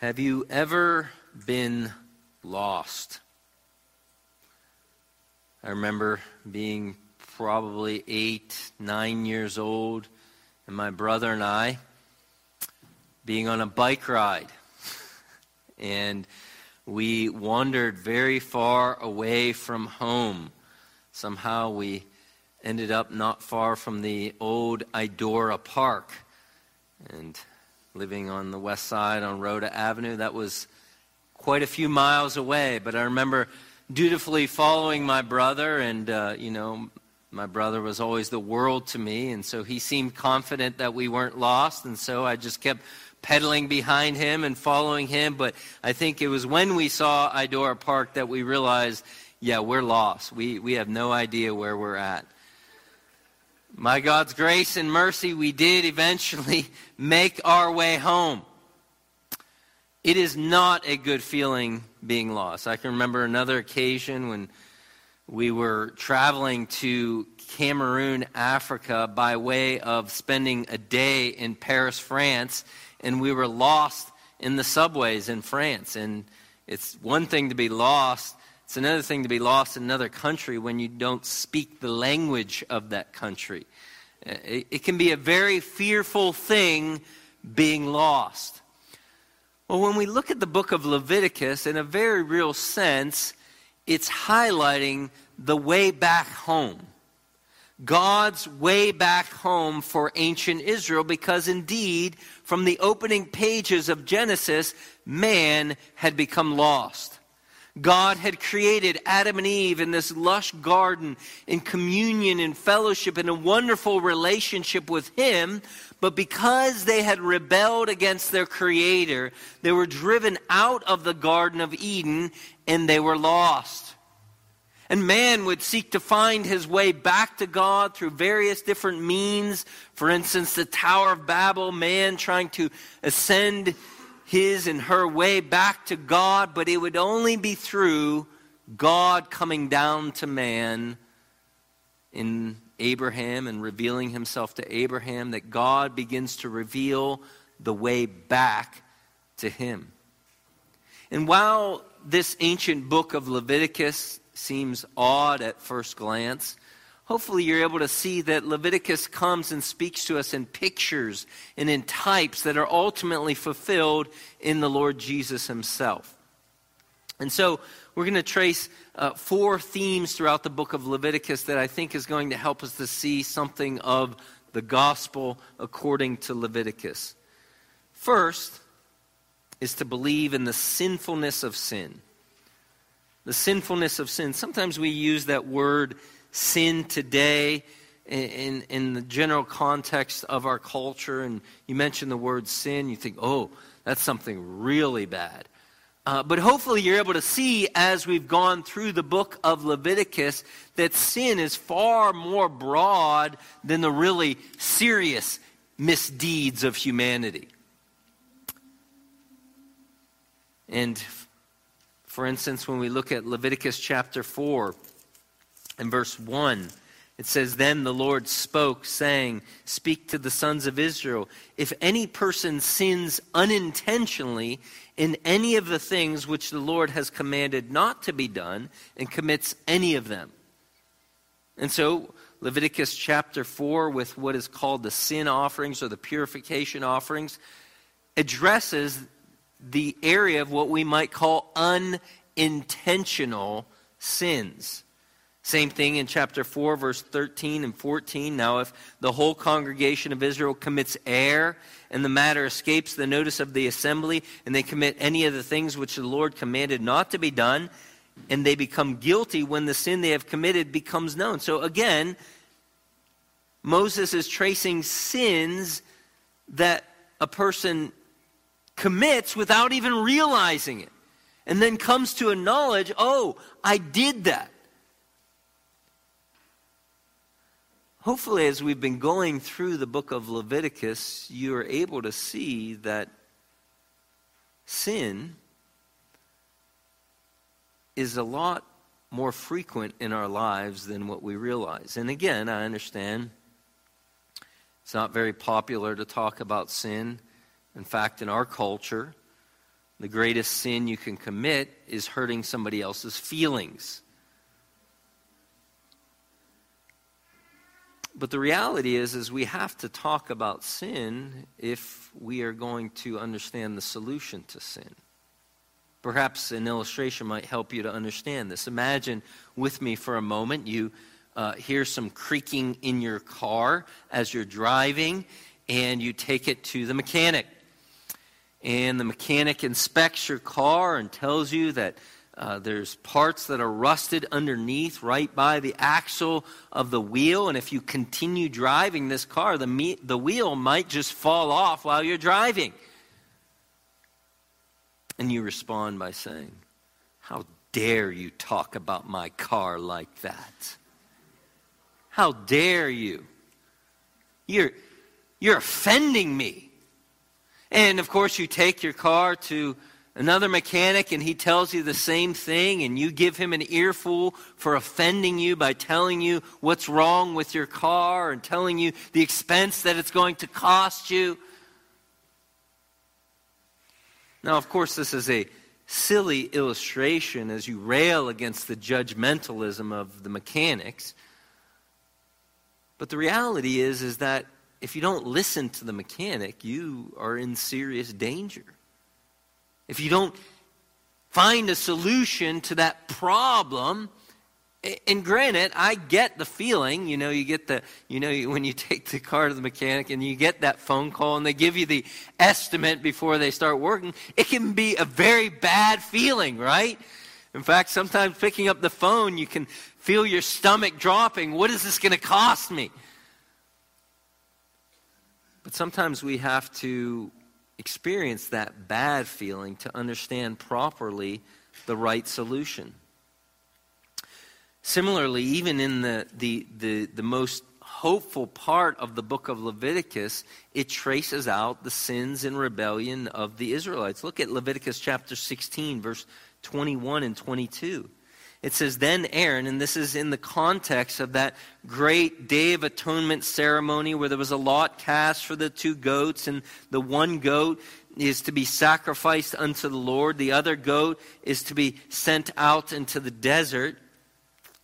Have you ever been lost? I remember being probably eight, nine years old, and my brother and I being on a bike ride. and we wandered very far away from home. Somehow we ended up not far from the old Idora Park. And living on the west side on Rhoda Avenue. That was quite a few miles away, but I remember dutifully following my brother, and, uh, you know, my brother was always the world to me, and so he seemed confident that we weren't lost, and so I just kept pedaling behind him and following him. But I think it was when we saw Idora Park that we realized, yeah, we're lost. We, we have no idea where we're at. By God's grace and mercy, we did eventually make our way home. It is not a good feeling being lost. I can remember another occasion when we were traveling to Cameroon, Africa, by way of spending a day in Paris, France, and we were lost in the subways in France. And it's one thing to be lost, it's another thing to be lost in another country when you don't speak the language of that country. Uh, it, it can be a very fearful thing being lost. Well, when we look at the book of Leviticus, in a very real sense, it's highlighting the way back home. God's way back home for ancient Israel, because indeed, from the opening pages of Genesis, man had become lost. God had created Adam and Eve in this lush garden in communion and fellowship in a wonderful relationship with Him. But because they had rebelled against their Creator, they were driven out of the Garden of Eden and they were lost. And man would seek to find his way back to God through various different means. For instance, the Tower of Babel, man trying to ascend his and her way back to God, but it would only be through God coming down to man in Abraham and revealing himself to Abraham that God begins to reveal the way back to him. And while this ancient book of Leviticus seems odd at first glance, hopefully you're able to see that Leviticus comes and speaks to us in pictures and in types that are ultimately fulfilled in the Lord Jesus himself. And so we're going to trace uh, four themes throughout the book of Leviticus that I think is going to help us to see something of the gospel according to Leviticus. First is to believe in the sinfulness of sin. The sinfulness of sin. Sometimes we use that word sin today in, in the general context of our culture, and you mention the word sin, you think, oh, that's something really bad. Uh, but hopefully, you're able to see as we've gone through the book of Leviticus that sin is far more broad than the really serious misdeeds of humanity. And for instance, when we look at Leviticus chapter 4, in verse 1, it says, Then the Lord spoke, saying, Speak to the sons of Israel. If any person sins unintentionally in any of the things which the Lord has commanded not to be done, and commits any of them. And so, Leviticus chapter 4, with what is called the sin offerings or the purification offerings, addresses the area of what we might call unintentional sins. Same thing in chapter 4, verse 13 and 14. Now, if the whole congregation of Israel commits error, and the matter escapes the notice of the assembly, and they commit any of the things which the Lord commanded not to be done, and they become guilty when the sin they have committed becomes known. So again, Moses is tracing sins that a person commits without even realizing it, and then comes to a knowledge oh, I did that. Hopefully, as we've been going through the book of Leviticus, you are able to see that sin is a lot more frequent in our lives than what we realize. And again, I understand it's not very popular to talk about sin. In fact, in our culture, the greatest sin you can commit is hurting somebody else's feelings. But the reality is is we have to talk about sin if we are going to understand the solution to sin. Perhaps an illustration might help you to understand this. Imagine with me for a moment you uh, hear some creaking in your car as you're driving, and you take it to the mechanic. And the mechanic inspects your car and tells you that uh, there's parts that are rusted underneath right by the axle of the wheel. And if you continue driving this car, the, me- the wheel might just fall off while you're driving. And you respond by saying, How dare you talk about my car like that? How dare you? You're, you're offending me. And of course, you take your car to another mechanic and he tells you the same thing, and you give him an earful for offending you by telling you what's wrong with your car and telling you the expense that it's going to cost you. Now, of course, this is a silly illustration as you rail against the judgmentalism of the mechanics. But the reality is, is that if you don't listen to the mechanic, you are in serious danger. If you don't find a solution to that problem, and granted, I get the feeling, you know, you get the, you know, when you take the car to the mechanic and you get that phone call and they give you the estimate before they start working, it can be a very bad feeling, right? In fact, sometimes picking up the phone, you can feel your stomach dropping. What is this going to cost me? But sometimes we have to experience that bad feeling to understand properly the right solution. Similarly, even in the, the, the, the most hopeful part of the book of Leviticus, it traces out the sins and rebellion of the Israelites. Look at Leviticus chapter 16, verse 21 and 22. It says, Then Aaron, and this is in the context of that great Day of Atonement ceremony where there was a lot cast for the two goats, and the one goat is to be sacrificed unto the Lord, the other goat is to be sent out into the desert.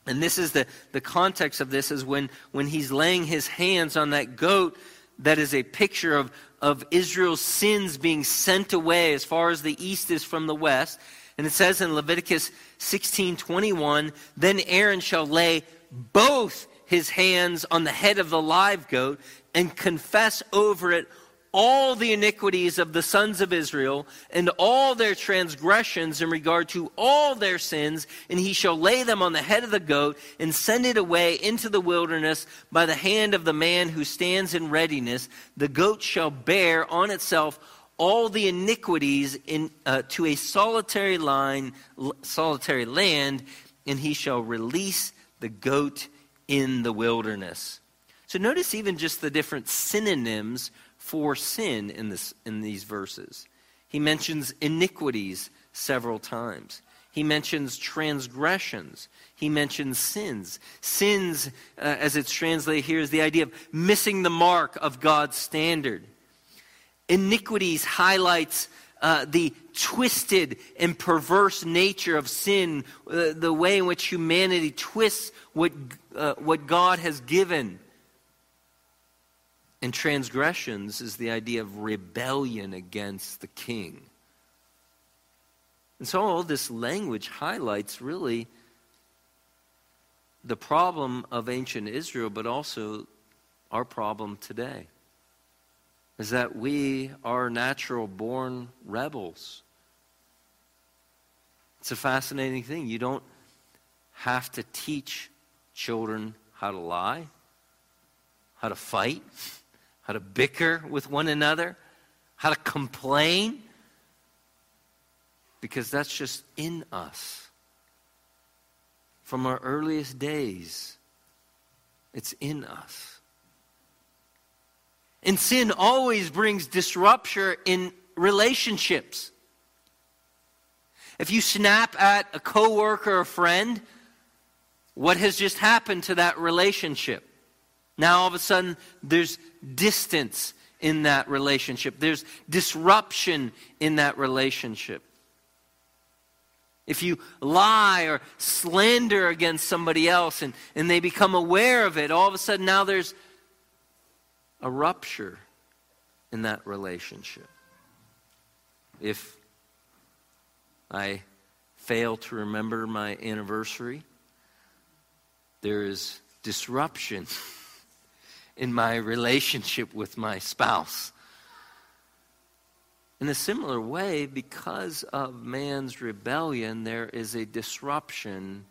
And this is the, the context of this is when, when he's laying his hands on that goat, that is a picture of, of Israel's sins being sent away as far as the east is from the west. And it says in Leviticus 16:21, then Aaron shall lay both his hands on the head of the live goat and confess over it all the iniquities of the sons of Israel and all their transgressions in regard to all their sins, and he shall lay them on the head of the goat and send it away into the wilderness by the hand of the man who stands in readiness. The goat shall bear on itself all the iniquities in, uh, to a solitary line, solitary land, and he shall release the goat in the wilderness. So notice even just the different synonyms for sin in, this, in these verses. He mentions iniquities several times. He mentions transgressions. He mentions sins. Sins, uh, as it's translated here, is the idea of missing the mark of God's standard. Iniquities highlights uh, the twisted and perverse nature of sin, uh, the way in which humanity twists what, uh, what God has given. And transgressions is the idea of rebellion against the king. And so all this language highlights really the problem of ancient Israel, but also our problem today is that we are natural born rebels. It's a fascinating thing. You don't have to teach children how to lie, how to fight, how to bicker with one another, how to complain, because that's just in us. From our earliest days, it's in us. And sin always brings disruption in relationships. If you snap at a coworker or friend, what has just happened to that relationship? Now all of a sudden there's distance in that relationship. There's disruption in that relationship. If you lie or slander against somebody else and, and they become aware of it, all of a sudden now there's a rupture in that relationship. If I fail to remember my anniversary, there is disruption in my relationship with my spouse. In a similar way, because of man's rebellion, there is a disruption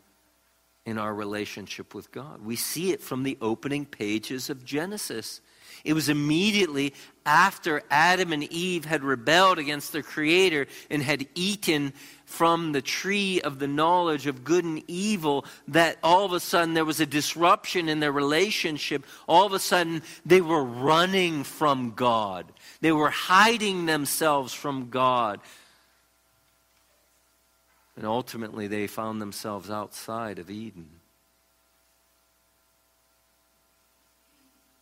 in our relationship with God. We see it from the opening pages of Genesis. It was immediately after Adam and Eve had rebelled against their Creator and had eaten from the tree of the knowledge of good and evil that all of a sudden there was a disruption in their relationship. All of a sudden they were running from God. They were hiding themselves from God. And ultimately, they found themselves outside of Eden.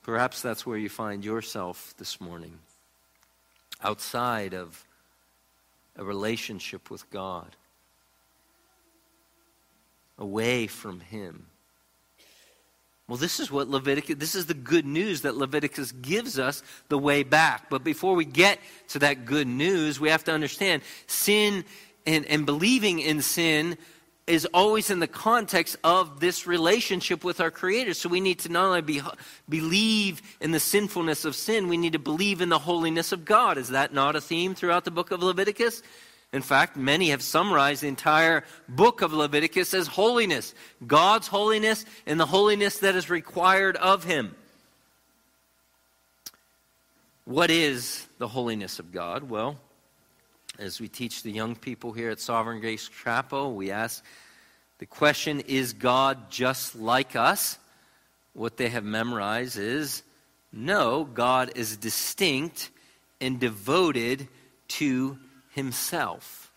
Perhaps that's where you find yourself this morning, outside of a relationship with God, away from Him. Well, this is what Leviticus, this is the good news that Leviticus gives us the way back. But before we get to that good news, we have to understand sin and, and believing in sin is always in the context of this relationship with our Creator. So we need to not only be, believe in the sinfulness of sin, we need to believe in the holiness of God. Is that not a theme throughout the book of Leviticus? In fact, many have summarized the entire book of Leviticus as holiness God's holiness and the holiness that is required of Him. What is the holiness of God? Well, as we teach the young people here at Sovereign Grace Chapel, we ask the question Is God just like us? What they have memorized is no, God is distinct and devoted to himself.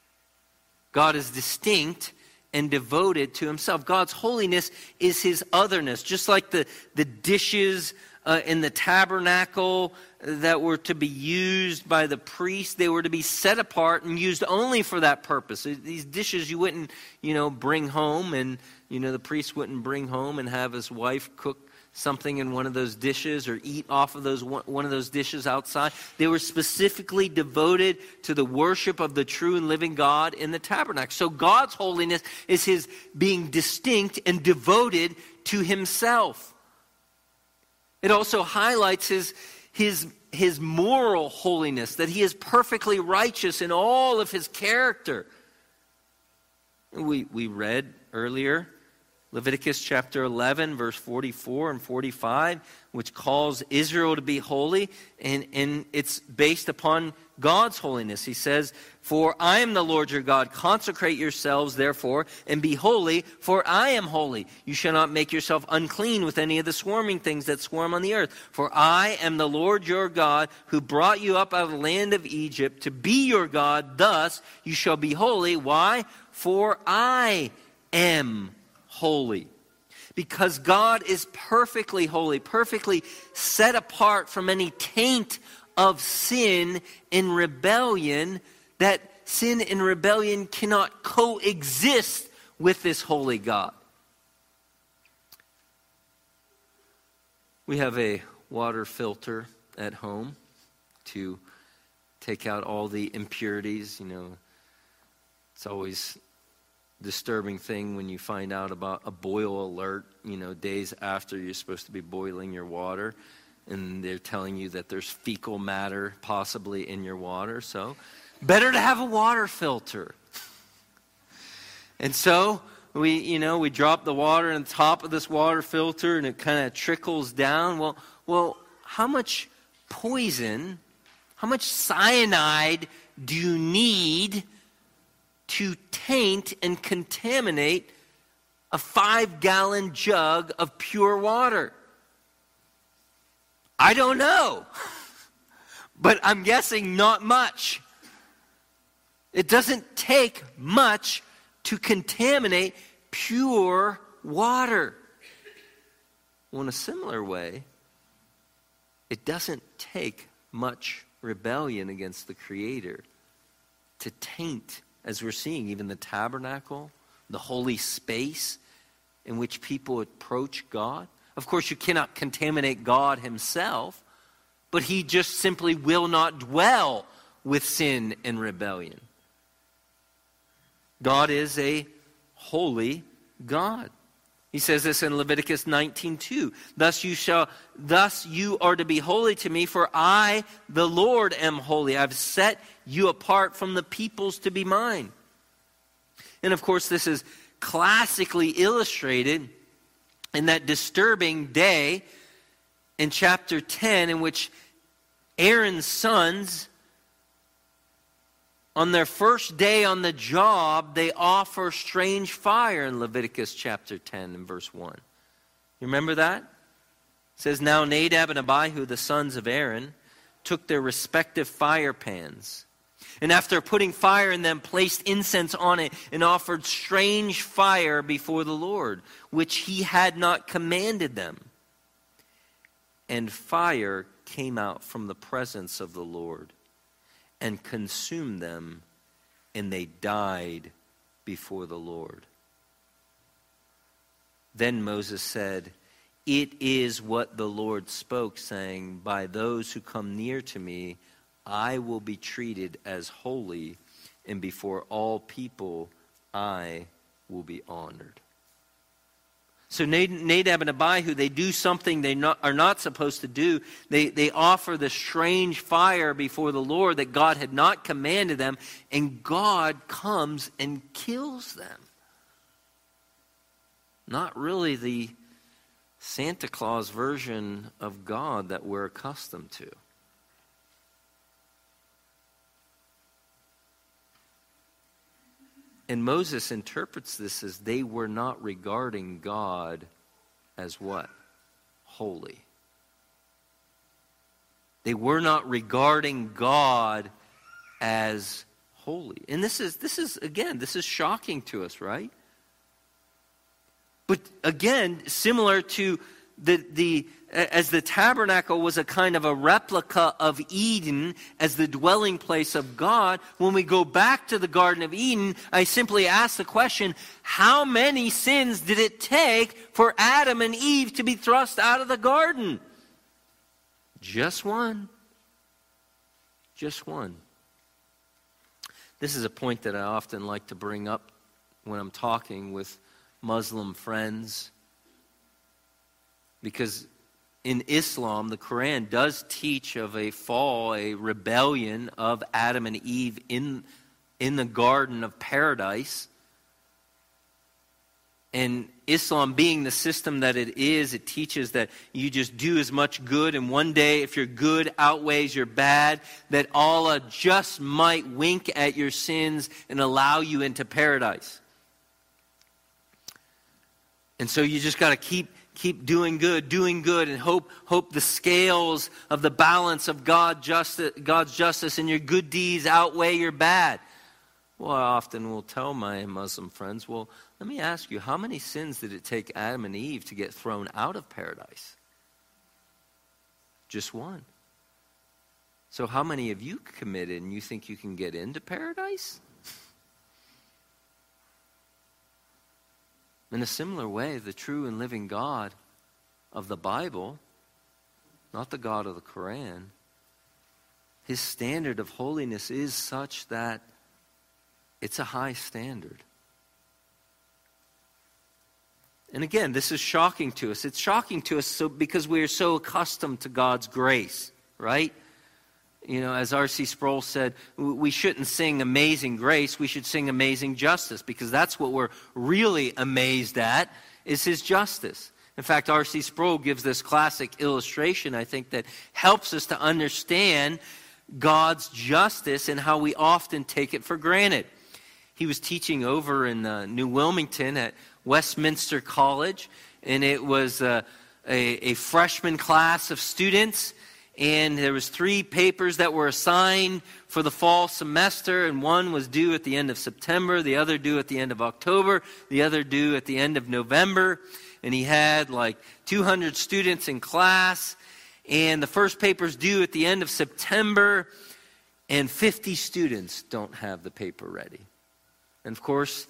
God is distinct and devoted to himself. God's holiness is his otherness, just like the, the dishes uh, in the tabernacle that were to be used by the priest, they were to be set apart and used only for that purpose. These dishes you wouldn't, you know, bring home, and, you know, the priest wouldn't bring home and have his wife cook something in one of those dishes or eat off of those one of those dishes outside. They were specifically devoted to the worship of the true and living God in the tabernacle. So God's holiness is his being distinct and devoted to himself. It also highlights his his his moral holiness that he is perfectly righteous in all of his character. We we read earlier Leviticus chapter 11, verse 44 and 45, which calls Israel to be holy, and, and it's based upon God's holiness. He says, For I am the Lord your God. Consecrate yourselves, therefore, and be holy, for I am holy. You shall not make yourself unclean with any of the swarming things that swarm on the earth. For I am the Lord your God, who brought you up out of the land of Egypt to be your God. Thus you shall be holy. Why? For I am holy. Because God is perfectly holy, perfectly set apart from any taint of sin and rebellion, that sin and rebellion cannot coexist with this holy God. We have a water filter at home to take out all the impurities. You know, it's always disturbing thing when you find out about a boil alert, you know, days after you're supposed to be boiling your water, and they're telling you that there's fecal matter possibly in your water. So, better to have a water filter. And so, we, you know, we drop the water on top of this water filter and it kind of trickles down. Well, well, how much poison, how much cyanide do you need to taint and contaminate a five gallon jug of pure water? I don't know. But I'm guessing not much. It doesn't take much to contaminate pure water. Well, in a similar way, it doesn't take much rebellion against the Creator to taint as we're seeing, even the tabernacle, the holy space in which people approach God. Of course, you cannot contaminate God Himself, but He just simply will not dwell with sin and rebellion. God is a holy God. He says this in Leviticus 19:2. Thus you shall thus you are to be holy to me for I the Lord am holy. I've set you apart from the peoples to be mine. And of course this is classically illustrated in that disturbing day in chapter 10 in which Aaron's sons on their first day on the job, they offer strange fire in Leviticus chapter 10 and verse 1. You remember that? It says, Now Nadab and Abihu, the sons of Aaron, took their respective fire pans. And after putting fire in them, placed incense on it and offered strange fire before the Lord, which he had not commanded them. And fire came out from the presence of the Lord and consumed them, and they died before the Lord. Then Moses said, It is what the Lord spoke, saying, By those who come near to me, I will be treated as holy, and before all people, I will be honored. So Nadab and Abihu, they do something they not, are not supposed to do. They, they offer the strange fire before the Lord that God had not commanded them, and God comes and kills them. Not really the Santa Claus version of God that we're accustomed to. And Moses interprets this as they were not regarding God as what? Holy. They were not regarding God as holy. And this is this is again, this is shocking to us, right? But again, similar to the, the, as the tabernacle was a kind of a replica of Eden as the dwelling place of God, when we go back to the Garden of Eden, I simply ask the question how many sins did it take for Adam and Eve to be thrust out of the garden? Just one. Just one. This is a point that I often like to bring up when I'm talking with Muslim friends because in Islam, the Quran does teach of a fall, a rebellion of Adam and Eve in, in the Garden of Paradise. And Islam, being the system that it is, it teaches that you just do as much good, and one day, if your good outweighs your bad, that Allah just might wink at your sins and allow you into paradise. And so you just got to keep keep doing good, doing good, and hope, hope the scales of the balance of God justice, God's justice and your good deeds outweigh your bad. Well, I often will tell my Muslim friends, well, let me ask you, how many sins did it take Adam and Eve to get thrown out of paradise? Just one. So, how many have you committed and you think you can get into paradise? In a similar way, the true and living God of the Bible, not the God of the Quran, his standard of holiness is such that it's a high standard. And again, this is shocking to us. It's shocking to us so, because we are so accustomed to God's grace, right? You know, as R.C. Sproul said, we shouldn't sing Amazing Grace, we should sing Amazing Justice because that's what we're really amazed at is his justice. In fact, R.C. Sproul gives this classic illustration, I think, that helps us to understand God's justice and how we often take it for granted. He was teaching over in uh, New Wilmington at Westminster College, and it was uh, a, a freshman class of students and there was three papers that were assigned for the fall semester and one was due at the end of september the other due at the end of october the other due at the end of november. And he had like 200 students in class and the first paper's due at the end of september and 50 students don't have the paper ready. And of course,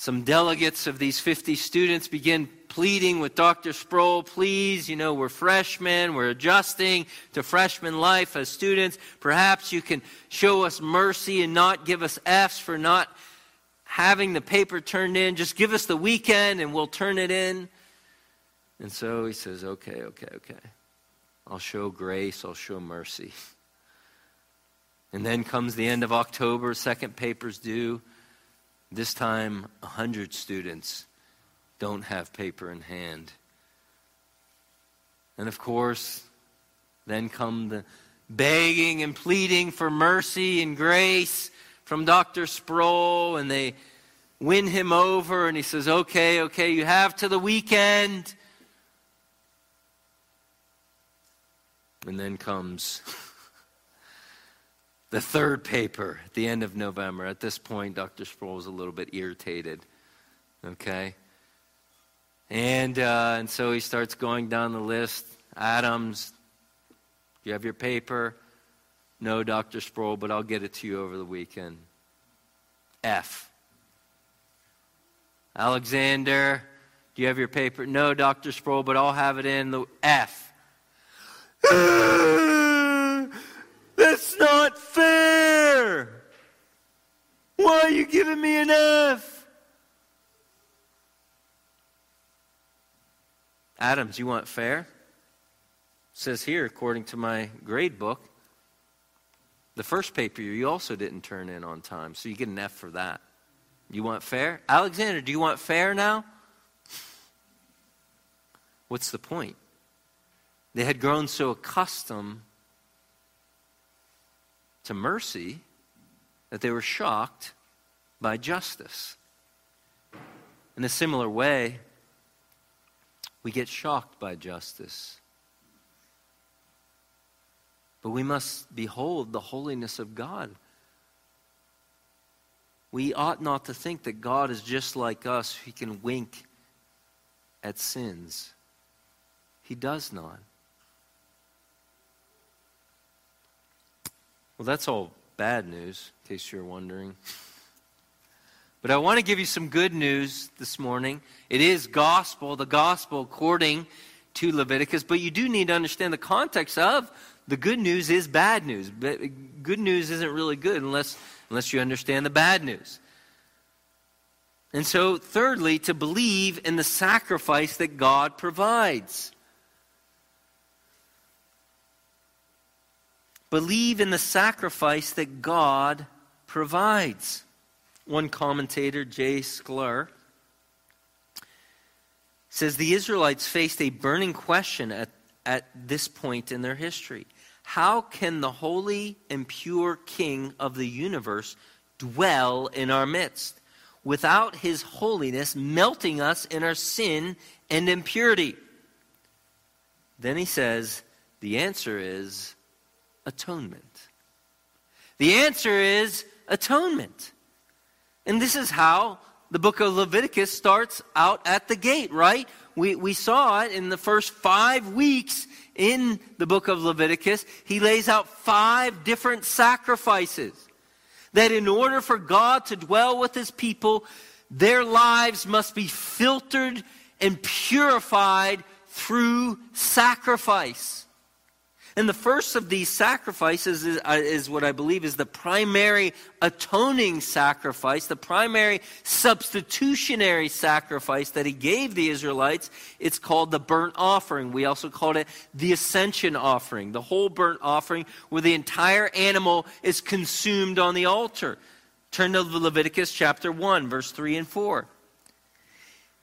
some delegates of these 50 students begin pleading with Dr. Sproul, please, you know, we're freshmen, we're adjusting to freshman life as students. Perhaps you can show us mercy and not give us F's for not having the paper turned in. Just give us the weekend and we'll turn it in. And so he says, okay, okay, okay. I'll show grace, I'll show mercy. And then comes the end of October, second paper's due. This time, 100 students don't have paper in hand. And of course, then come the begging and pleading for mercy and grace from Dr. Sproul, and they win him over, and he says, Okay, okay, you have to the weekend. And then comes the third paper at the end of November. At this point, Dr. Sproul was a little bit irritated. Okay? And, uh, and so he starts going down the list. Adams, do you have your paper? No, Dr. Sproul, but I'll get it to you over the weekend. F. Alexander, do you have your paper? No, Dr. Sproul, but I'll have it in the F. Not fair. Why are you giving me an F? Adams, you want fair? It says here, according to my grade book, the first paper you also didn't turn in on time, so you get an F for that. You want fair? Alexander, do you want fair now? What's the point? They had grown so accustomed to mercy that they were shocked by justice. In a similar way, we get shocked by justice. But we must behold the holiness of God. We ought not to think that God is just like us, he can wink at sins. He does not. Well, that's all bad news, in case you're wondering. But I want to give you some good news this morning. It is gospel, the gospel according to Leviticus, but you do need to understand the context of the good news is bad news. Good news isn't really good unless, unless you understand the bad news. And so, thirdly, to believe in the sacrifice that God provides. Believe in the sacrifice that God provides. One commentator, Jay Sklar, says the Israelites faced a burning question at, at this point in their history. How can the holy and pure King of the universe dwell in our midst without his holiness melting us in our sin and impurity? Then he says, the answer is atonement? The answer is atonement. And this is how the book of Leviticus starts out at the gate, right? We, we saw it in the first five weeks in the book of Leviticus. He lays out five different sacrifices. That in order for God to dwell with his people, their lives must be filtered and purified through sacrifice. And the first of these sacrifices is, uh, is, what I believe is the primary atoning sacrifice, the primary substitutionary sacrifice that he gave the Israelites. It's called the burnt offering. We also called it the ascension offering, the whole burnt offering where the entire animal is consumed on the altar. Turn to Leviticus chapter 1, verse 3 and 4.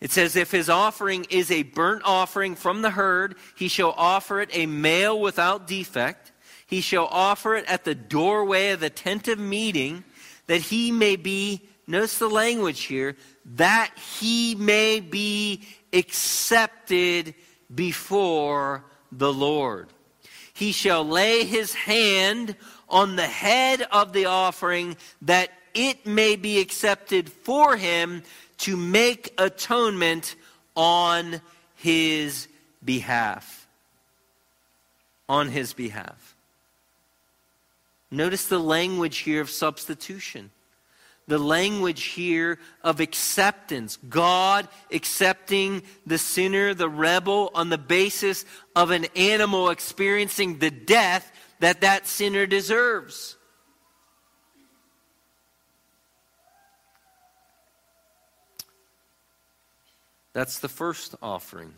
It says, If his offering is a burnt offering from the herd, he shall offer it a male without defect. He shall offer it at the doorway of the tent of meeting, that he may be, notice the language here, that he may be accepted before the Lord. He shall lay his hand on the head of the offering, that it may be accepted for him to make atonement on his behalf. On his behalf. Notice the language here of substitution. the language here of acceptance. God accepting the sinner, the rebel, on the basis of an animal experiencing the death that that sinner deserves. That's the first offering.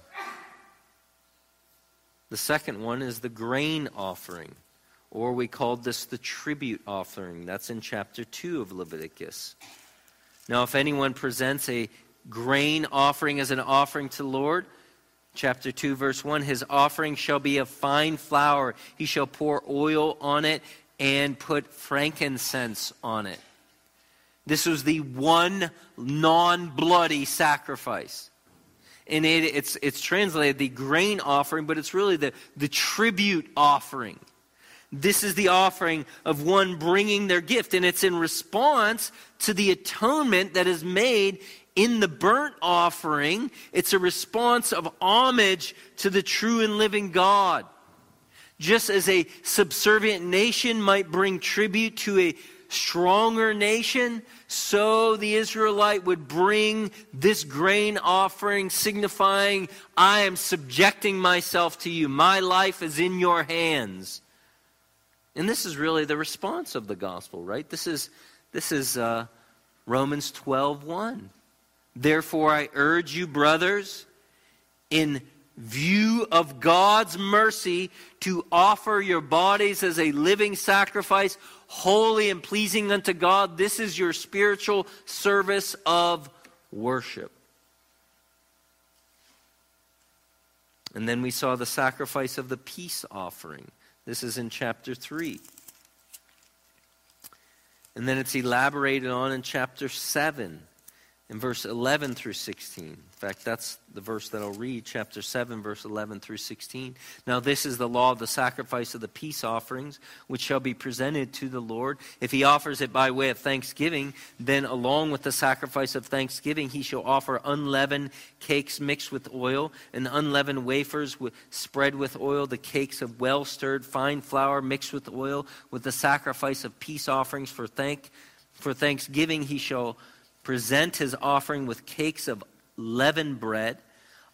The second one is the grain offering, or we called this the tribute offering. That's in chapter 2 of Leviticus. Now, if anyone presents a grain offering as an offering to the Lord, chapter 2, verse 1, his offering shall be of fine flour. He shall pour oil on it and put frankincense on it. This was the one non bloody sacrifice and it, it's, it's translated the grain offering, but it's really the, the tribute offering. This is the offering of one bringing their gift, and it's in response to the atonement that is made in the burnt offering. It's a response of homage to the true and living God. Just as a subservient nation might bring tribute to a stronger nation, so the Israelite would bring this grain offering, signifying, I am subjecting myself to you. My life is in your hands. And this is really the response of the gospel, right? This is, this is uh, Romans 12 1. Therefore, I urge you, brothers, in view of God's mercy, to offer your bodies as a living sacrifice, holy and pleasing unto God. This is your spiritual service of worship. And then we saw the sacrifice of the peace offering. This is in chapter 3. And then it's elaborated on in chapter 7 in verse 11 through 16. In fact, that's the verse that I'll read, chapter 7, verse 11 through 16. Now, this is the law of the sacrifice of the peace offerings, which shall be presented to the Lord. If he offers it by way of thanksgiving, then along with the sacrifice of thanksgiving, he shall offer unleavened cakes mixed with oil, and unleavened wafers with, spread with oil, the cakes of well stirred fine flour mixed with oil, with the sacrifice of peace offerings for thank. For thanksgiving, he shall present his offering with cakes of leavened bread.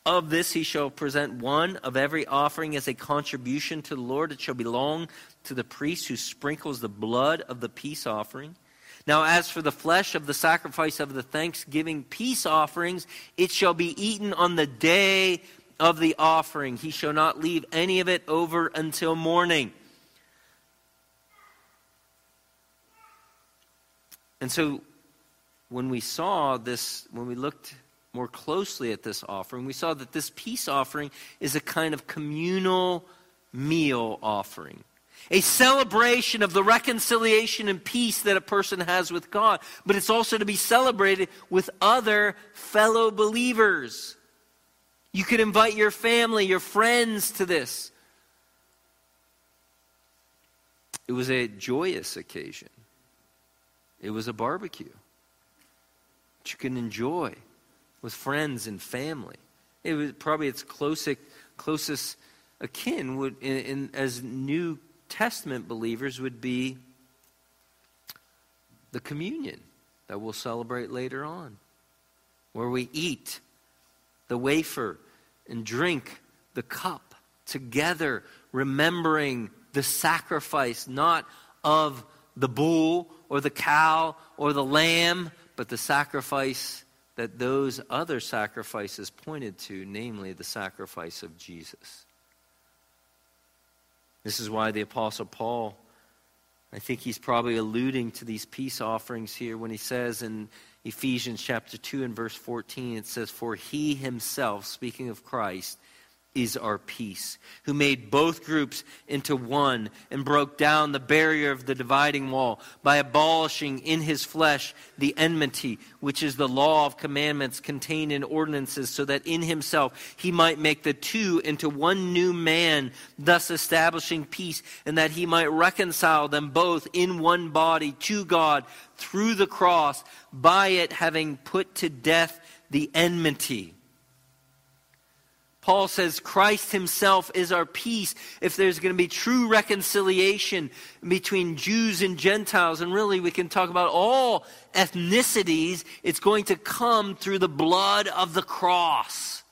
Of this he shall present one of every offering as a contribution to the Lord. It shall belong to the priest who sprinkles the blood of the peace offering. Now, as for the flesh of the sacrifice of the thanksgiving peace offerings, it shall be eaten on the day of the offering. He shall not leave any of it over until morning. And so when we saw this, when we looked more closely at this offering, we saw that this peace offering is a kind of communal meal offering. A celebration of the reconciliation and peace that a person has with God, but it's also to be celebrated with other fellow believers. You could invite your family, your friends to this. It was a joyous occasion, it was a barbecue that you can enjoy with friends and family. It was probably its closest, closest akin would, in, in, as New Testament believers would be the communion that we'll celebrate later on, where we eat the wafer and drink the cup together, remembering the sacrifice not of the bull or the cow or the lamb, but the sacrifice that those other sacrifices pointed to, namely the sacrifice of Jesus. This is why the Apostle Paul, I think he's probably alluding to these peace offerings here when he says in Ephesians chapter 2 and verse 14, it says, For he himself, speaking of Christ, is our peace, who made both groups into one and broke down the barrier of the dividing wall by abolishing in his flesh the enmity, which is the law of commandments contained in ordinances, so that in himself he might make the two into one new man, thus establishing peace, and that he might reconcile them both in one body to God through the cross, by it having put to death the enmity. Paul says Christ himself is our peace. If there's going to be true reconciliation between Jews and Gentiles, and really we can talk about all ethnicities, it's going to come through the blood of the cross.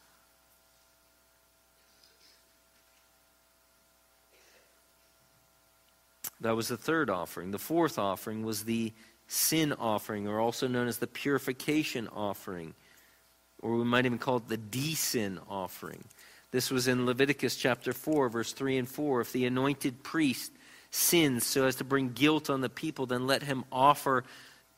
That was the third offering. The fourth offering was the sin offering, or also known as the purification offering or we might even call it the de-sin offering. This was in Leviticus chapter 4, verse 3 and 4. If the anointed priest sins so as to bring guilt on the people, then let him offer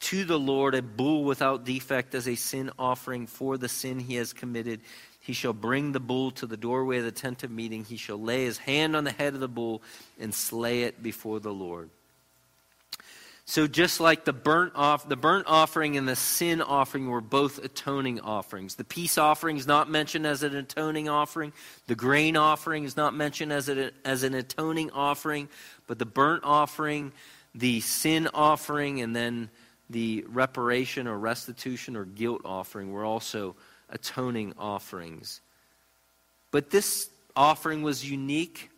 to the Lord a bull without defect as a sin offering for the sin he has committed. He shall bring the bull to the doorway of the tent of meeting. He shall lay his hand on the head of the bull and slay it before the Lord. So just like the burnt off the burnt offering and the sin offering were both atoning offerings. The peace offering is not mentioned as an atoning offering. The grain offering is not mentioned as, a, as an atoning offering. But the burnt offering, the sin offering, and then the reparation or restitution or guilt offering were also atoning offerings. But this offering was unique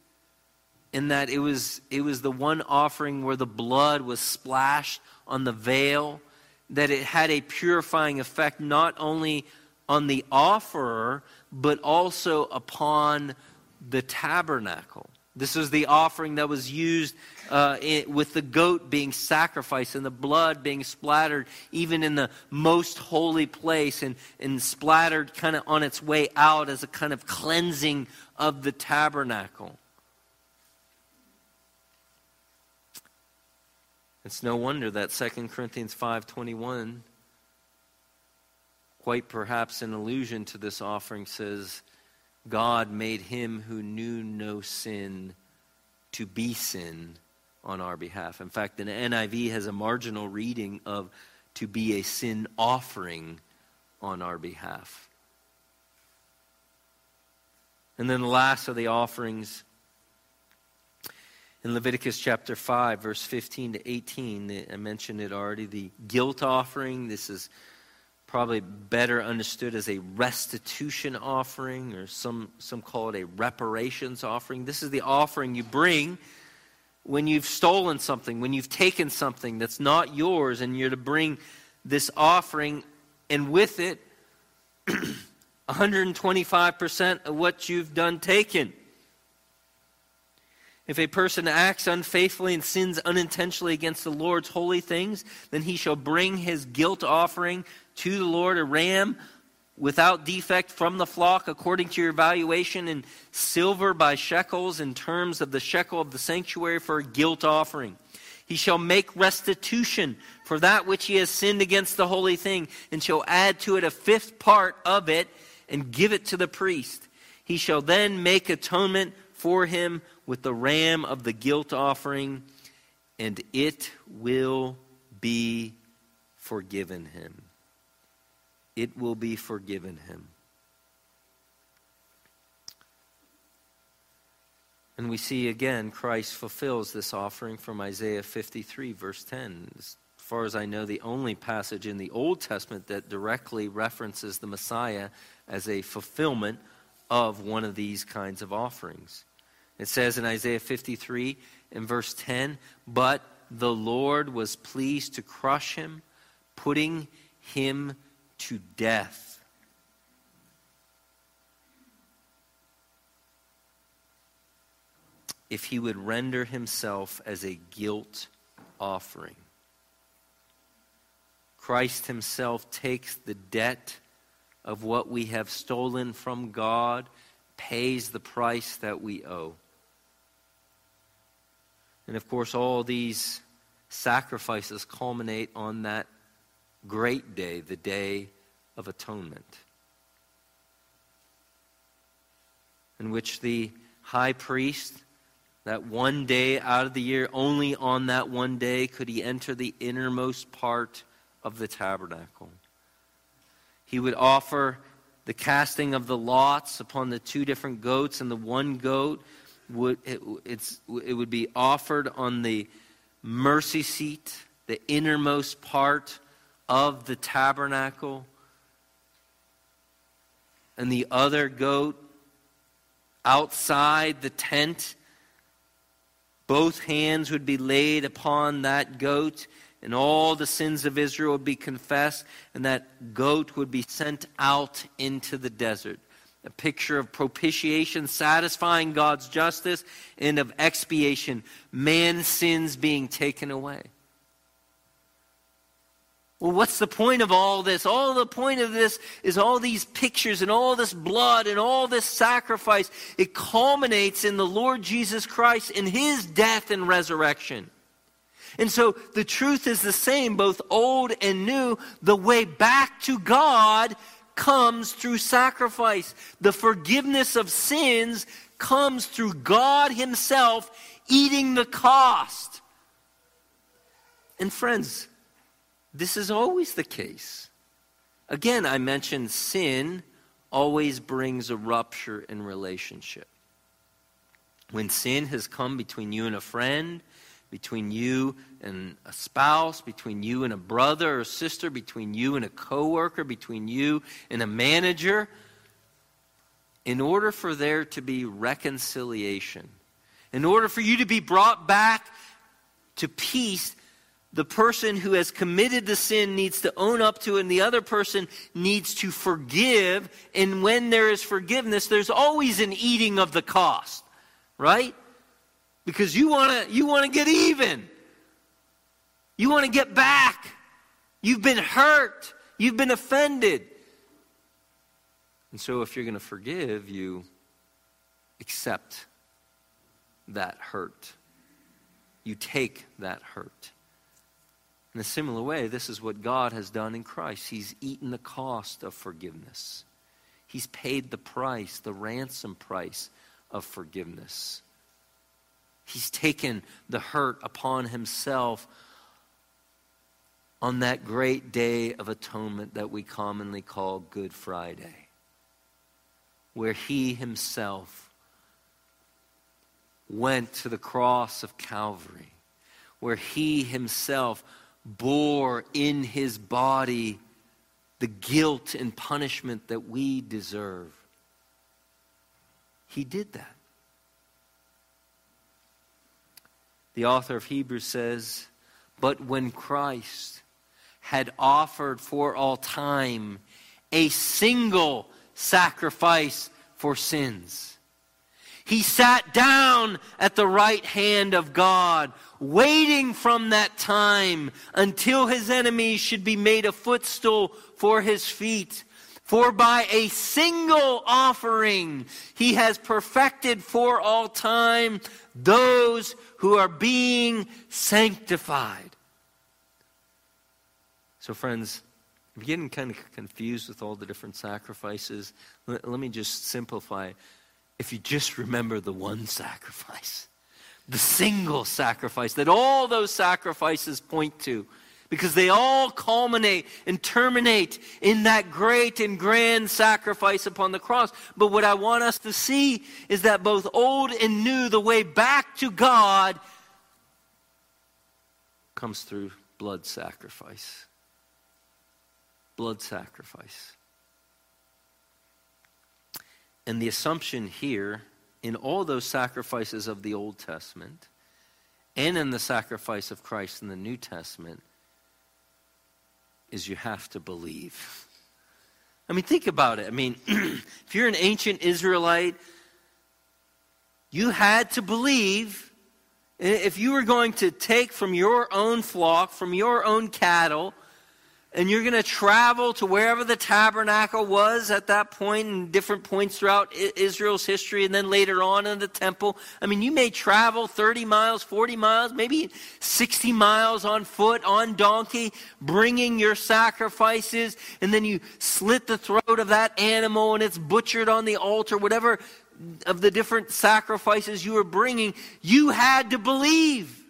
in that it was, it was the one offering where the blood was splashed on the veil, that it had a purifying effect not only on the offerer, but also upon the tabernacle. This was the offering that was used uh, it, with the goat being sacrificed and the blood being splattered even in the most holy place and, and splattered kind of on its way out as a kind of cleansing of the tabernacle. It's no wonder that 2 Corinthians 5:21 quite perhaps in allusion to this offering says God made him who knew no sin to be sin on our behalf. In fact, the NIV has a marginal reading of to be a sin offering on our behalf. And then the last of the offerings in Leviticus chapter 5, verse 15 to 18, I mentioned it already, the guilt offering. This is probably better understood as a restitution offering, or some, some call it a reparations offering. This is the offering you bring when you've stolen something, when you've taken something that's not yours, and you're to bring this offering, and with it, 125% of what you've done taken. If a person acts unfaithfully and sins unintentionally against the Lord's holy things, then he shall bring his guilt offering to the Lord, a ram without defect from the flock, according to your valuation, in silver by shekels, in terms of the shekel of the sanctuary for a guilt offering. He shall make restitution for that which he has sinned against the holy thing, and shall add to it a fifth part of it, and give it to the priest. He shall then make atonement for him with the ram of the guilt offering, and it will be forgiven him. It will be forgiven him. And we see again, Christ fulfills this offering from Isaiah 53, verse 10. As far as I know, the only passage in the Old Testament that directly references the Messiah as a fulfillment of one of these kinds of offerings. It says in Isaiah 53 in verse 10 But the Lord was pleased to crush him, putting him to death. If he would render himself as a guilt offering. Christ himself takes the debt of what we have stolen from God, pays the price that we owe. And of course, all these sacrifices culminate on that great day, the day of atonement, in which the high priest, that one day out of the year, only on that one day could he enter the innermost part of the tabernacle. He would offer the casting of the lots upon the two different goats, and the one goat would it, it's, it would be offered on the mercy seat, the innermost part of the tabernacle. And the other goat outside the tent. Both hands would be laid upon that goat, and all the sins of Israel would be confessed, and that goat would be sent out into the desert. A picture of propitiation, satisfying God's justice, and of expiation, man's sins being taken away. Well, what's the point of all this? All the point of this is all these pictures and all this blood and all this sacrifice. It culminates in the Lord Jesus Christ in his death and resurrection. And so the truth is the same, both old and new. The way back to God comes through sacrifice. The forgiveness of sins comes through God Himself eating the cost. And friends, this is always the case. Again, I mentioned sin always brings a rupture in relationship. When sin has come between you and a friend, between you and a spouse, between you and a brother or sister, between you and a coworker, between you and a manager, in order for there to be reconciliation, in order for you to be brought back to peace, the person who has committed the sin needs to own up to it, and the other person needs to forgive. And when there is forgiveness, there's always an eating of the cost, right? Because you want to you want to get even. You want to get back. You've been hurt. You've been offended. And so if you're going to forgive, you accept that hurt. You take that hurt. In a similar way, this is what God has done in Christ. He's eaten the cost of forgiveness, He's paid the price, the ransom price of forgiveness. He's taken the hurt upon Himself on that great day of atonement that we commonly call Good Friday, where He Himself went to the cross of Calvary, where He Himself bore in his body the guilt and punishment that we deserve. He did that. The author of Hebrews says, But when Christ had offered for all time a single sacrifice for sins, he sat down at the right hand of God waiting from that time until his enemies should be made a footstool for his feet. For by a single offering he has perfected for all time those who are being sanctified. So, friends, if you're getting kind of confused with all the different sacrifices, let, let me just simplify. If you just remember the one sacrifice, the single sacrifice that all those sacrifices point to because they all culminate and terminate in that great and grand sacrifice upon the cross. But what I want us to see is that both old and new, the way back to God comes through blood sacrifice. Blood sacrifice. And the assumption here in all those sacrifices of the Old Testament and in the sacrifice of Christ in the New Testament is you have to believe. I mean, think about it. I mean, if you're an ancient Israelite, you had to believe if you were going to take from your own flock, from your own cattle, and you're going to travel to wherever the tabernacle was at that point and different points throughout Israel's history and then later on in the temple. I mean, you may travel 30 miles, 40 miles, maybe 60 miles on foot, on donkey, bringing your sacrifices, and then you slit the throat of that animal and it's butchered on the altar, whatever of the different sacrifices you were bringing. You had to believe.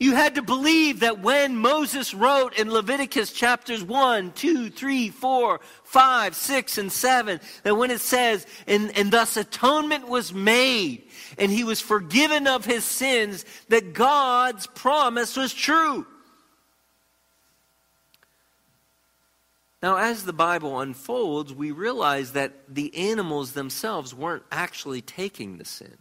You had to believe that when Moses wrote in Leviticus chapters 1, 2, 3, 4, 5, 6, and 7, that when it says, and, and thus atonement was made, and he was forgiven of his sins, that God's promise was true. Now, as the Bible unfolds, we realize that the animals themselves weren't actually taking the sin.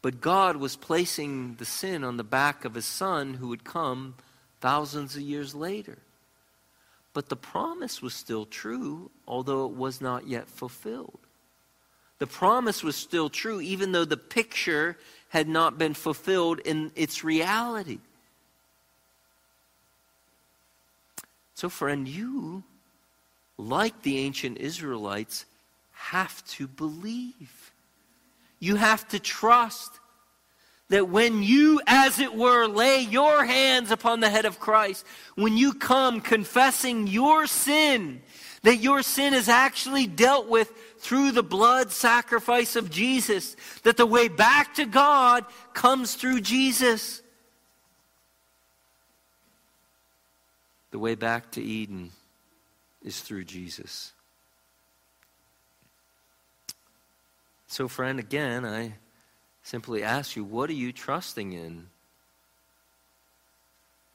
But God was placing the sin on the back of his son who would come thousands of years later. But the promise was still true, although it was not yet fulfilled. The promise was still true, even though the picture had not been fulfilled in its reality. So, friend, you, like the ancient Israelites, have to believe. You have to trust that when you, as it were, lay your hands upon the head of Christ, when you come confessing your sin, that your sin is actually dealt with through the blood sacrifice of Jesus, that the way back to God comes through Jesus. The way back to Eden is through Jesus. So, friend, again, I simply ask you, what are you trusting in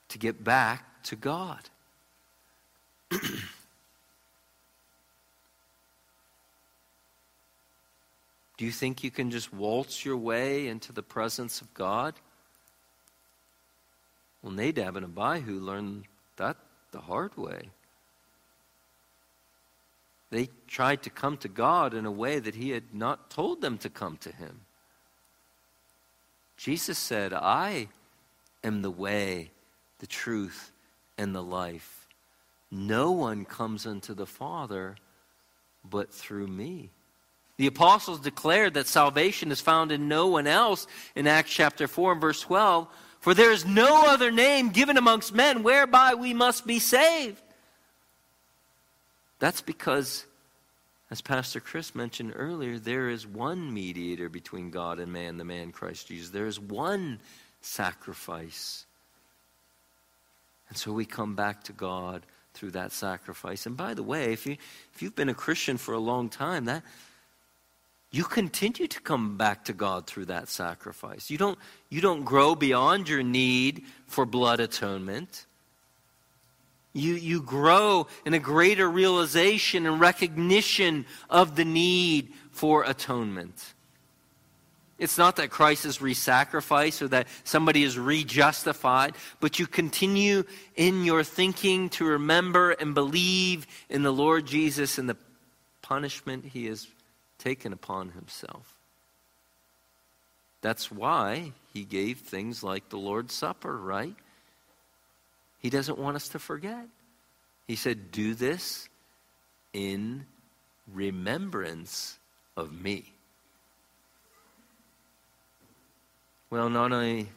to get back to God? Do you think you can just waltz your way into the presence of God? Well, Nadab and Abihu learned that the hard way. They tried to come to God in a way that He had not told them to come to Him. Jesus said, I am the way, the truth, and the life. No one comes unto the Father but through me. The apostles declared that salvation is found in no one else in Acts chapter 4 and verse 12 for there is no other name given amongst men whereby we must be saved. That's because, as Pastor Chris mentioned earlier, there is one mediator between God and man, the man Christ Jesus. There is one sacrifice. And so we come back to God through that sacrifice. And by the way, if, you, if you've been a Christian for a long time, that, you continue to come back to God through that sacrifice. You don't, you don't grow beyond your need for blood atonement. You, you grow in a greater realization and recognition of the need for atonement. It's not that Christ is re sacrificed or that somebody is re justified, but you continue in your thinking to remember and believe in the Lord Jesus and the punishment he has taken upon himself. That's why he gave things like the Lord's Supper, right? He doesn't want us to forget. He said, Do this in remembrance of me. Well, not only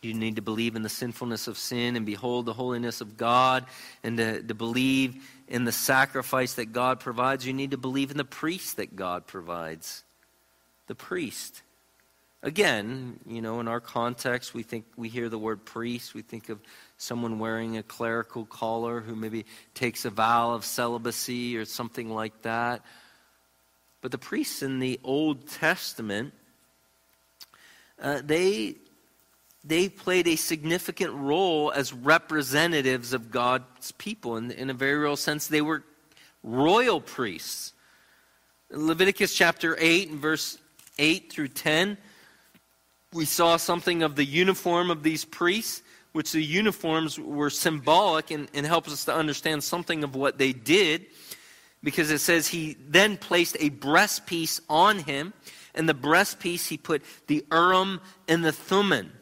you need to believe in the sinfulness of sin and behold the holiness of God and to, to believe in the sacrifice that God provides, you need to believe in the priest that God provides. The priest. Again, you know, in our context, we think we hear the word priest, we think of someone wearing a clerical collar who maybe takes a vow of celibacy or something like that. But the priests in the Old Testament, uh, they they played a significant role as representatives of God's people. In, in a very real sense, they were royal priests. Leviticus chapter 8 and verse 8 through 10, we saw something of the uniform of these priests, which the uniforms were symbolic and, and helps us to understand something of what they did. Because it says he then placed a breastpiece on him, and the breastpiece he put the Urim and the Thummim.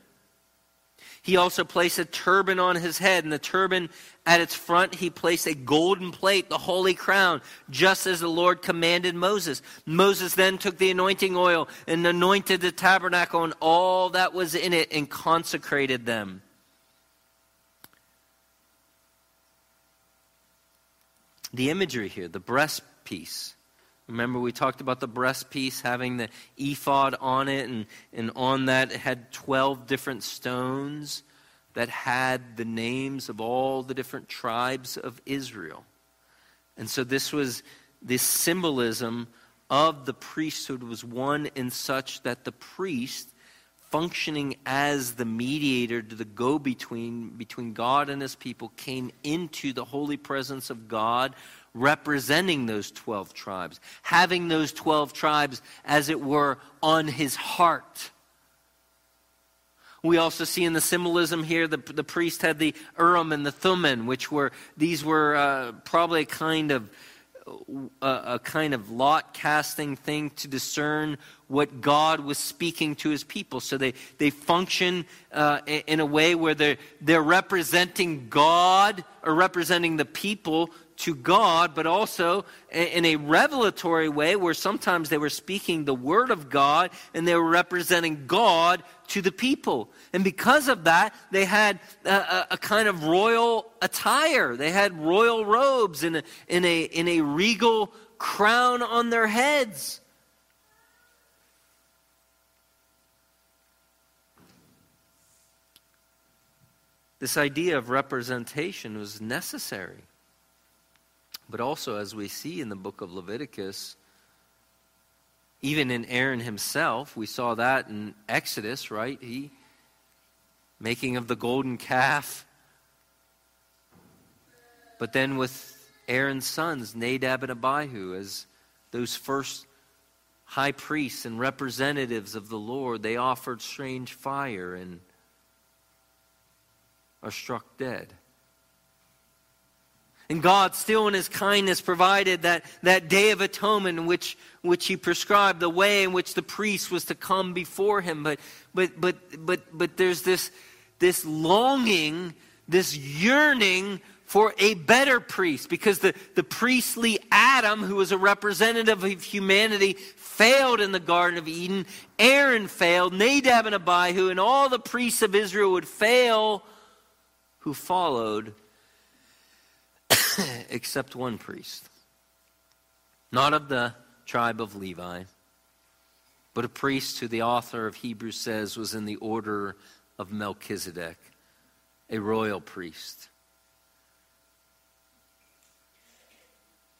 He also placed a turban on his head, and the turban at its front, he placed a golden plate, the holy crown, just as the Lord commanded Moses. Moses then took the anointing oil and anointed the tabernacle and all that was in it and consecrated them. The imagery here, the breastpiece. Remember, we talked about the breastpiece having the ephod on it, and, and on that it had 12 different stones that had the names of all the different tribes of Israel. And so, this was this symbolism of the priesthood was one in such that the priest functioning as the mediator to the go between between God and his people, came into the holy presence of God, representing those 12 tribes, having those 12 tribes, as it were, on his heart. We also see in the symbolism here the, the priest had the Urim and the Thummim, which were, these were uh, probably a kind of a, a, kind of lot casting thing to discern what God was speaking to his people. So they, they function uh, in a way where they're, they're representing God or representing the people to God, but also in a revelatory way where sometimes they were speaking the word of God and they were representing God to the people. And because of that, they had a, a kind of royal attire. They had royal robes in a, in a, in a regal crown on their heads. This idea of representation was necessary. But also, as we see in the book of Leviticus, even in Aaron himself, we saw that in Exodus, right? He making of the golden calf. But then with Aaron's sons, Nadab and Abihu, as those first high priests and representatives of the Lord, they offered strange fire and are struck dead. And God, still in His kindness, provided that, that day of atonement which, which He prescribed, the way in which the priest was to come before Him. But, but, but, but, but there's this, this longing, this yearning for a better priest because the, the priestly Adam, who was a representative of humanity, failed in the Garden of Eden. Aaron failed. Nadab and Abihu and all the priests of Israel would fail who followed except one priest, not of the tribe of Levi, but a priest who the author of Hebrews says was in the order of Melchizedek, a royal priest.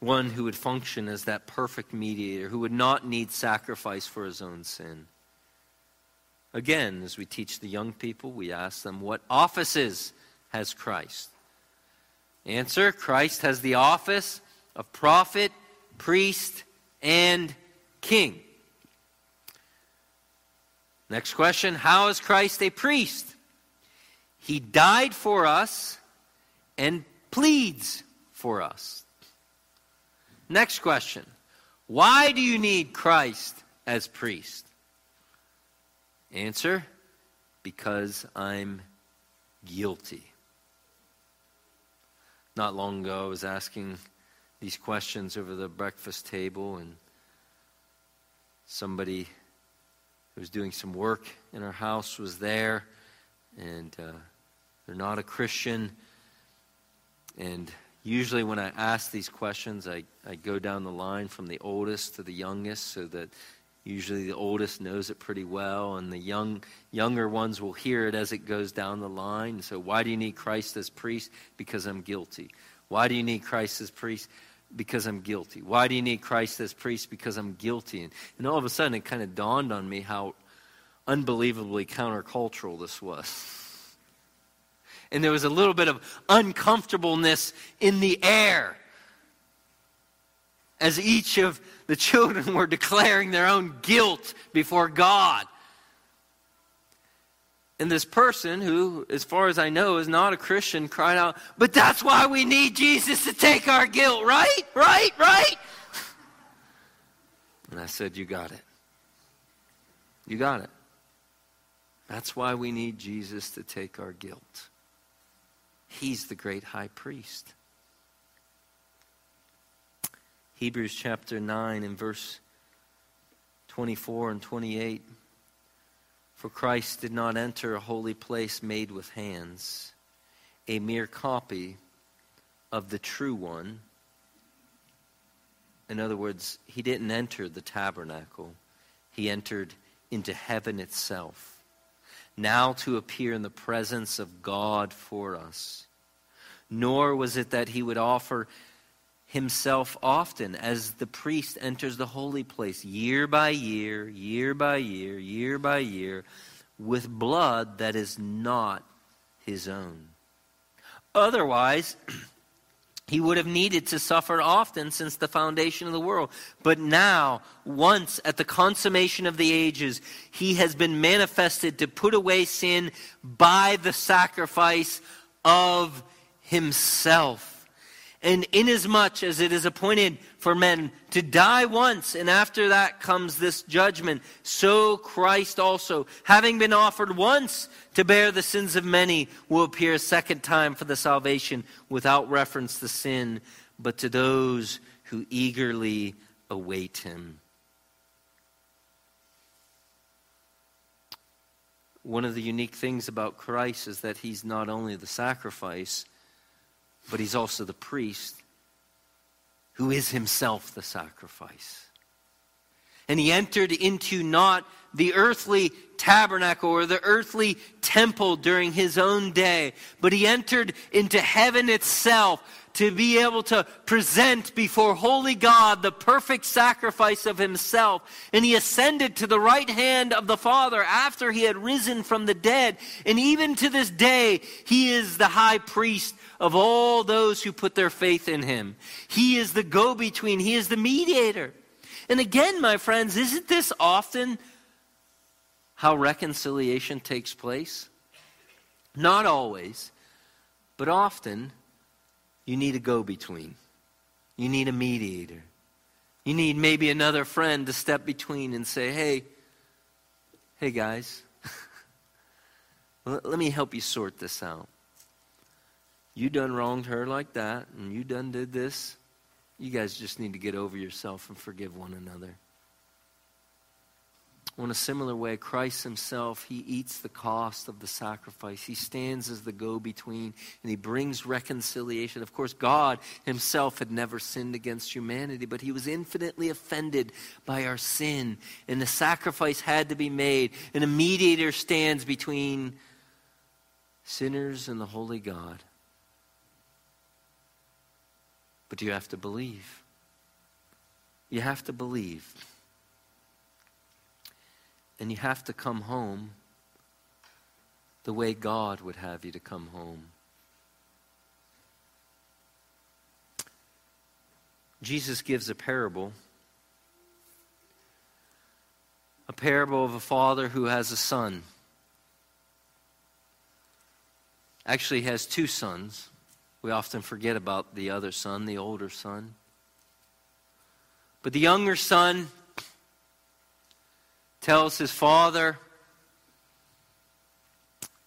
One who would function as that perfect mediator, who would not need sacrifice for his own sin. Again, as we teach the young people, we ask them, What offices has Christ? Answer Christ has the office of prophet, priest, and king. Next question How is Christ a priest? He died for us and pleads for us. Next question Why do you need Christ as priest? Answer Because I'm guilty. Not long ago, I was asking these questions over the breakfast table, and somebody who was doing some work in our house was there, and uh, they're not a Christian. And usually, when I ask these questions, I, I go down the line from the oldest to the youngest so that Usually the oldest knows it pretty well, and the young, younger ones will hear it as it goes down the line. So, why do you need Christ as priest? Because I'm guilty. Why do you need Christ as priest? Because I'm guilty. Why do you need Christ as priest? Because I'm guilty. And, and all of a sudden, it kind of dawned on me how unbelievably countercultural this was. And there was a little bit of uncomfortableness in the air as each of the children were declaring their own guilt before God. And this person, who, as far as I know, is not a Christian, cried out, But that's why we need Jesus to take our guilt, right? Right? Right? And I said, You got it. You got it. That's why we need Jesus to take our guilt. He's the great high priest. Hebrews chapter 9 and verse 24 and 28. For Christ did not enter a holy place made with hands, a mere copy of the true one. In other words, he didn't enter the tabernacle, he entered into heaven itself, now to appear in the presence of God for us. Nor was it that he would offer himself often as the priest enters the holy place year by year, year by year, year by year, with blood that is not his own. Otherwise, he would have needed to suffer often since the foundation of the world. But now, once at the consummation of the ages, he has been manifested to put away sin by the sacrifice of himself. And inasmuch as it is appointed for men to die once, and after that comes this judgment, so Christ also, having been offered once to bear the sins of many, will appear a second time for the salvation without reference to sin, but to those who eagerly await him. One of the unique things about Christ is that he's not only the sacrifice but he's also the priest who is himself the sacrifice. And he entered into not the earthly tabernacle or the earthly temple during his own day, but he entered into heaven itself to be able to present before holy God the perfect sacrifice of himself. And he ascended to the right hand of the Father after he had risen from the dead. And even to this day, he is the high priest of all those who put their faith in him. He is the go between, he is the mediator. And again, my friends, isn't this often how reconciliation takes place? Not always, but often you need a go between. You need a mediator. You need maybe another friend to step between and say, hey, hey guys, let me help you sort this out you done wronged her like that, and you done did this. You guys just need to get over yourself and forgive one another. Well, in a similar way, Christ himself, he eats the cost of the sacrifice. He stands as the go between and he brings reconciliation. Of course, God himself had never sinned against humanity, but he was infinitely offended by our sin. And the sacrifice had to be made. And a mediator stands between sinners and the holy God. But you have to believe. You have to believe. And you have to come home the way God would have you to come home. Jesus gives a parable. A parable of a father who has a son. Actually, has two sons. We often forget about the other son, the older son. But the younger son tells his father,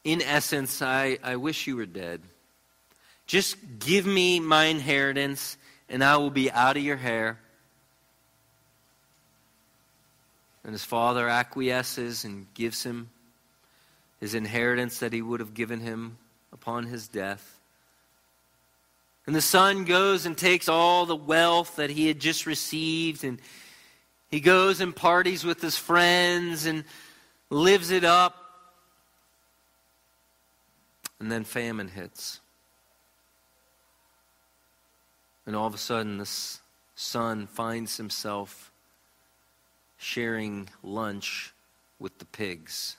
in essence, I, I wish you were dead. Just give me my inheritance, and I will be out of your hair. And his father acquiesces and gives him his inheritance that he would have given him upon his death. And the son goes and takes all the wealth that he had just received, and he goes and parties with his friends and lives it up. And then famine hits. And all of a sudden, this son finds himself sharing lunch with the pigs.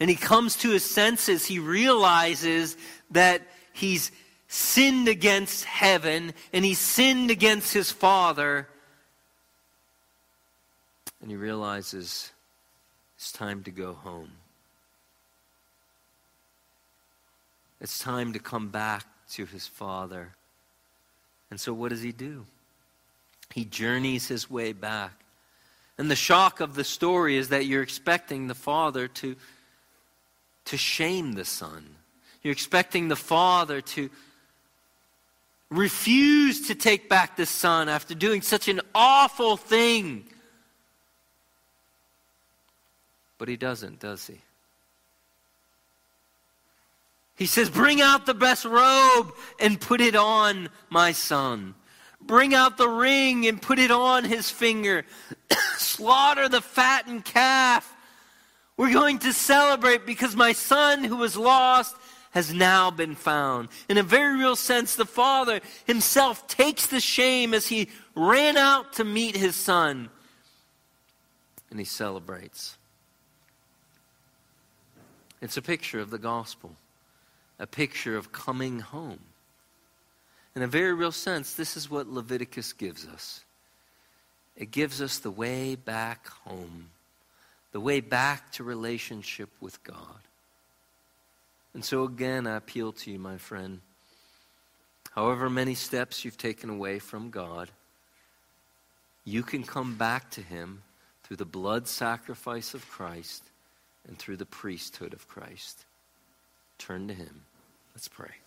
And he comes to his senses. He realizes that he's sinned against heaven and he sinned against his father. And he realizes it's time to go home. It's time to come back to his father. And so, what does he do? He journeys his way back. And the shock of the story is that you're expecting the father to, to shame the son you're expecting the father to refuse to take back the son after doing such an awful thing. But he doesn't, does he? He says, Bring out the best robe and put it on my son. Bring out the ring and put it on his finger. Slaughter the fattened calf. We're going to celebrate because my son who was lost has now been found. In a very real sense, the father himself takes the shame as he ran out to meet his son. And he celebrates. It's a picture of the gospel, a picture of coming home. In a very real sense, this is what Leviticus gives us. It gives us the way back home, the way back to relationship with God. And so, again, I appeal to you, my friend. However many steps you've taken away from God, you can come back to Him through the blood sacrifice of Christ and through the priesthood of Christ. Turn to Him. Let's pray.